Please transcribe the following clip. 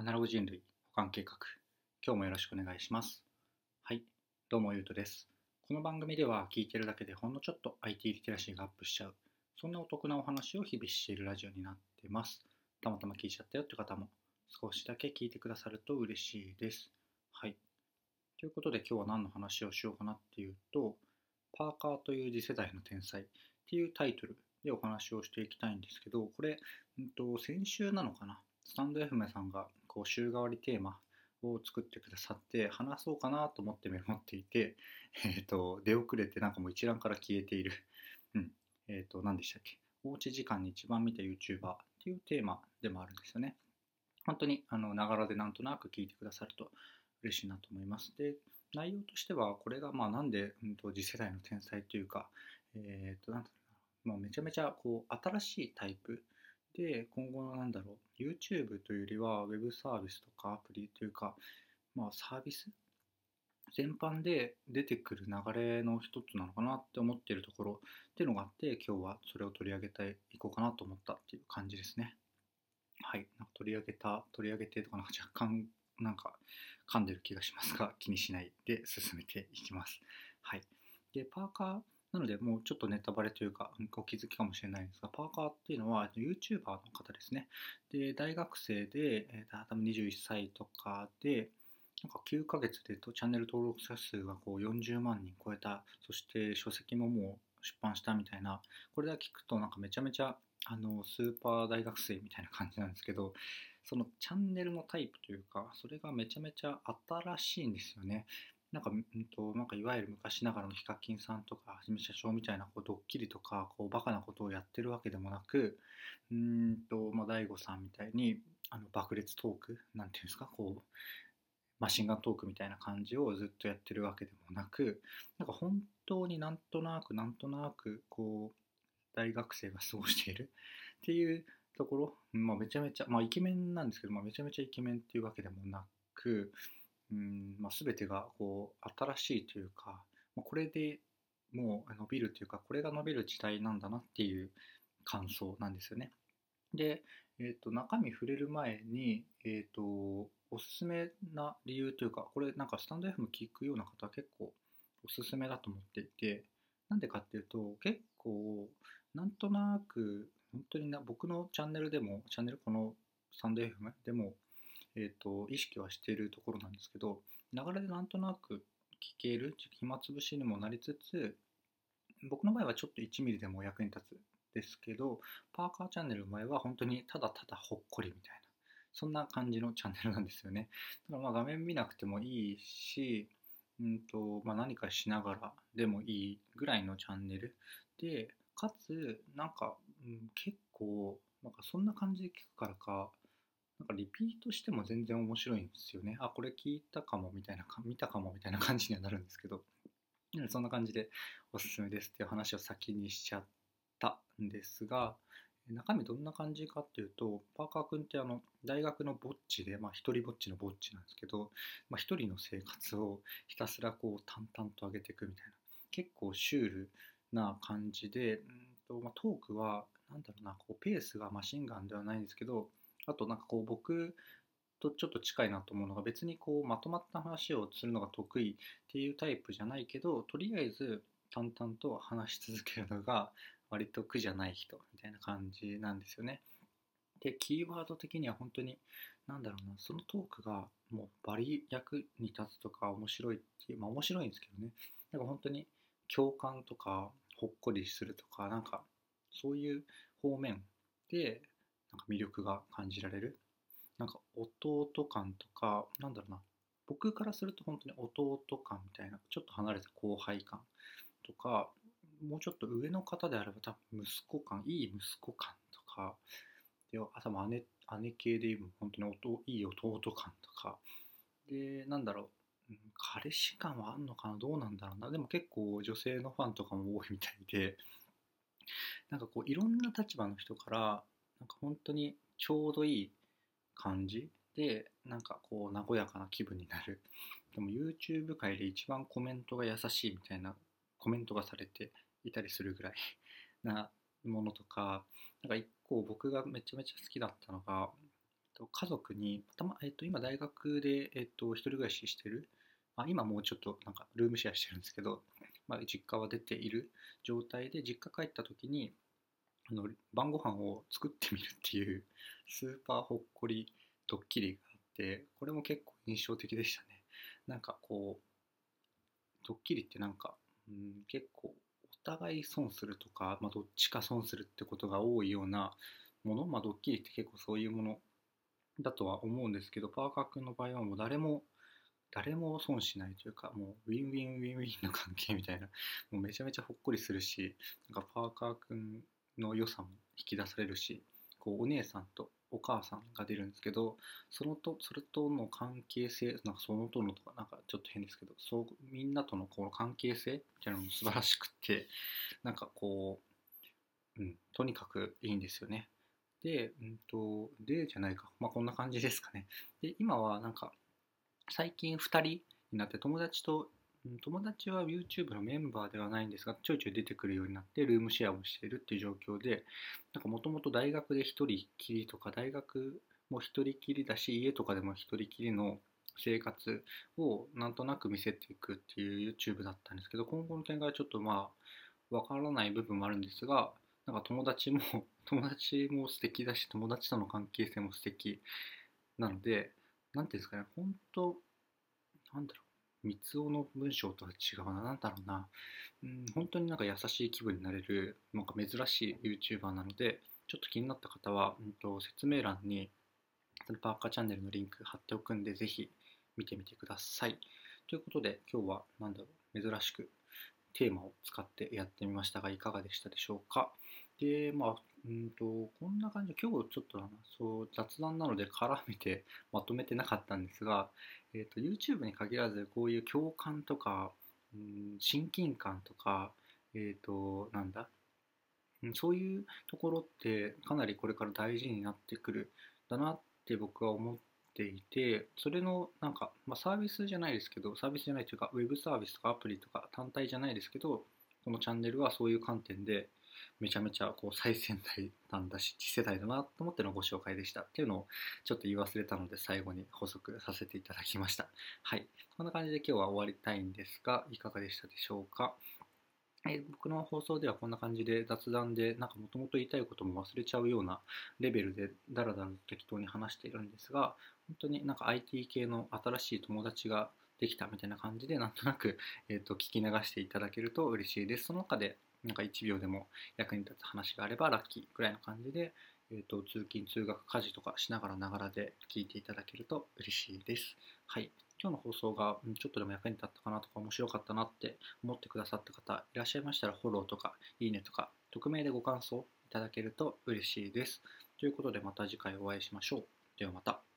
アナログ人類保管計画。今日もよろしくお願いします。はいどうもゆうとです。この番組では聞いてるだけでほんのちょっと IT リテラシーがアップしちゃう。そんなお得なお話を日々しているラジオになってます。たまたま聞いちゃったよって方も少しだけ聞いてくださると嬉しいです。はい。ということで今日は何の話をしようかなっていうとパーカーという次世代の天才っていうタイトルでお話をしていきたいんですけどこれ、うんと、先週なのかな？スタンド FM さんがこう週替わりテーマを作ってくださって話そうかなと思ってメモっていて、えーと、出遅れてなんかもう一覧から消えている、うん。えーと、何でしたっけ？おうち時間に一番見た YouTuber っていうテーマでもあるんですよね本当にあのながらでなんとなく聞いてくださると嬉しいなと思いますで内容としてはこれがまあなんで、うん、と次世代の天才というか、えーとなんまあ、めちゃめちゃこう新しいタイプで、今後のなんだろう、YouTube というよりは Web サービスとかアプリというか、まあサービス全般で出てくる流れの一つなのかなって思っているところっていうのがあって今日はそれを取り上げていこうかなと思ったっていう感じですね。はい。なんか取り上げた、取り上げてとかなんか若干なんか噛んでる気がしますが気にしないで進めていきます。はい。で、パーカーなので、もうちょっとネタバレというか、お気づきかもしれないんですが、パーカーっていうのは YouTuber の方ですね。で、大学生で、えー、多分21歳とかで、なんか9ヶ月でとチャンネル登録者数がこう40万人超えた、そして書籍ももう出版したみたいな、これだけ聞くとなんかめちゃめちゃあのスーパー大学生みたいな感じなんですけど、そのチャンネルのタイプというか、それがめちゃめちゃ新しいんですよね。なんか、うんと、なんかいわゆる昔ながらのヒカキンさんとかはじめ社長みたいなこうドッキリとかこうバカなことをやってるわけでもなくうんと、まあ、大悟さんみたいにあの爆裂トークなんていうんですかこうマシンガントークみたいな感じをずっとやってるわけでもなくなんか本当になんとなくなんとなくこう大学生が過ごしているっていうところ、まあ、めちゃめちゃ、まあ、イケメンなんですけど、まあ、めちゃめちゃイケメンっていうわけでもなくうんまあ、全てがこう新しいというか、まあ、これでもう伸びるというかこれが伸びる時代なんだなっていう感想なんですよね。で、えー、と中身触れる前に、えーと、おすすめな理由というかこれなんかスタンド FM 聞くような方は結構おすすめだと思っていてなんでかっていうと結構なんとなく本当にな僕のチャンネルでもチャンネルこのスタンド FM でもえーと、意識はしているところなんですけど流れでなんとなく聞ける暇つぶしにもなりつつ僕の場合はちょっと1ミリでも役に立つですけどパーカーチャンネルの場合は本当にただただほっこりみたいなそんな感じのチャンネルなんですよね。だからまあ画面見なくてもいいしうんとまあ、何かしながらでもいいぐらいのチャンネルでかつなんか、うん、結構なんかそんな感じで聞くからかなんかリピートしても全然面白いんですよね。あ、これ聞いたかもみたいな、見たかもみたいな感じにはなるんですけど、そんな感じでおすすめですっていう話を先にしちゃったんですが、中身どんな感じかっていうと、パーカー君ってあの大学のぼっちで、まあ一人ぼっちのぼっちなんですけど、まあ一人の生活をひたすらこう淡々と上げていくみたいな、結構シュールな感じで、うんとまあ、トークは、なんだろうな、こうペースがマシンガンではないんですけど、あとなんかこう僕とちょっと近いなと思うのが別にこうまとまった話をするのが得意っていうタイプじゃないけどとりあえず淡々と話し続けるのが割と苦じゃない人みたいな感じなんですよね。でキーワード的には本当に何だろうなそのトークがもうバリ役に立つとか面白いっていうまあ面白いんですけどねなんか本当に共感とかほっこりするとかなんかそういう方面でなんか魅力が感じられる？なんか弟感とかなんだろうな。僕からすると本当に弟感みたいなちょっと離れた後輩感とかもうちょっと上の方であれば多分息子感いい息子感とかであと姉姉系で言えば本当に弟いい弟感とか。でなんだろう。彼氏感はあんのかな？どうなんだろうな？でも結構女性のファンとかも多いみたいで。なんかこういろんな立場の人からなんか本当にちょうどいい感じでなんかこう和やかな気分になる。でも YouTube 界で一番コメントが優しいみたいなコメントがされていたりするぐらい なものとかなんか一個僕がめちゃめちゃ好きだったのが、家族にたま、えっと、今大学で、えっと、一人暮らししてる、まあ、今もうちょっとなんかルームシェアしてるんですけど、まあ、実家は出ている状態で実家帰った時にあの晩ご飯を作ってみるっていう スーパーほっこりドッキリがあってこれも結構印象的でしたね。なんかこうドッキリってなんか、うん、結構お互い損するとか、まあ、どっちか損するってことが多いようなもの、まあ、ドッキリって結構そういうものだとは思うんですけどパーカー君の場合はもう誰も誰も損しないというかもうウィンウィンウィンウィンの関係みたいなもうめちゃめちゃほっこりするしなんかパーカー君の良さも引き出されるしこうお姉さんとお母さんが出るんですけどそのとそれとの関係性なんかそのとのとかなんかちょっと変ですけどそうみんなとのこの関係性みたいなのも素晴らしくってなんかこう、うん、とにかくいいんですよね。で、うんと、でじゃないか、まあこんな感じですかね。で、今はなんか最近2人になって友達と友達は YouTube のメンバーではないんですがちょいちょい出てくるようになってルームシェアをしているっていう状況でなんかもともと大学で1人きりとか大学も1人きりだし家とかでも1人きりの生活をなんとなく見せていくっていう YouTube だったんですけど今後の展開はちょっとまあわからない部分もあるんですがなんか友達も 友達も素敵だし友達との関係性も素敵なので何ていうんですかね、本当、なんだろう、三つ男の文章とは違うな、なんだろうな、うん、本当になんか優しい気分になれる、なんか珍しい YouTuber なので、ちょっと気になった方は、うんと、説明欄に、パーカーチャンネルのリンク貼っておくんで、ぜひ見てみてください。ということで、今日は、なんだろう、珍しくテーマを使ってやってみましたが、いかがでしたでしょうか？で、まあ、うんと、こんな感じで、今日ちょっとそう雑談なので絡めて まとめてなかったんですが、えーと、YouTube に限らず、こういう共感とか、うん、親近感とか、えっ、ー、と、なんだ、そういうところってかなりこれから大事になってくるだなって僕は思っていてそれのなんか、まあ、サービスじゃないですけどサービスじゃないというかウェブサービスとかアプリとか単体じゃないですけどこのチャンネルはそういう観点でめちゃめちゃこう最先端なんだし 次世代だなと思ってのご紹介でしたっていうのをちょっと言い忘れたので最後に補足させていただきました。はい。こんな感じで今日は終わりたいんですがいかがでしたでしょうか？え僕の放送ではこんな感じで雑談でなんかもともと言いたいことも忘れちゃうようなレベルでダラダラ適当に話しているんですが本当になんか IT 系の新しい友達ができたみたいな感じでなんとなく、えーと聞き流していただけると嬉しいです。その中でなんか1秒でも役に立つ話があればラッキーくらいの感じで、えーと、通勤通学家事とかしながらながらで聞いていただけると嬉しいです。はい。今日の放送がちょっとでも役に立ったかなとか面白かったなって思ってくださった方いらっしゃいましたらフォローとかいいねとか匿名でご感想いただけると嬉しいです。ということでまた次回お会いしましょう。ではまた。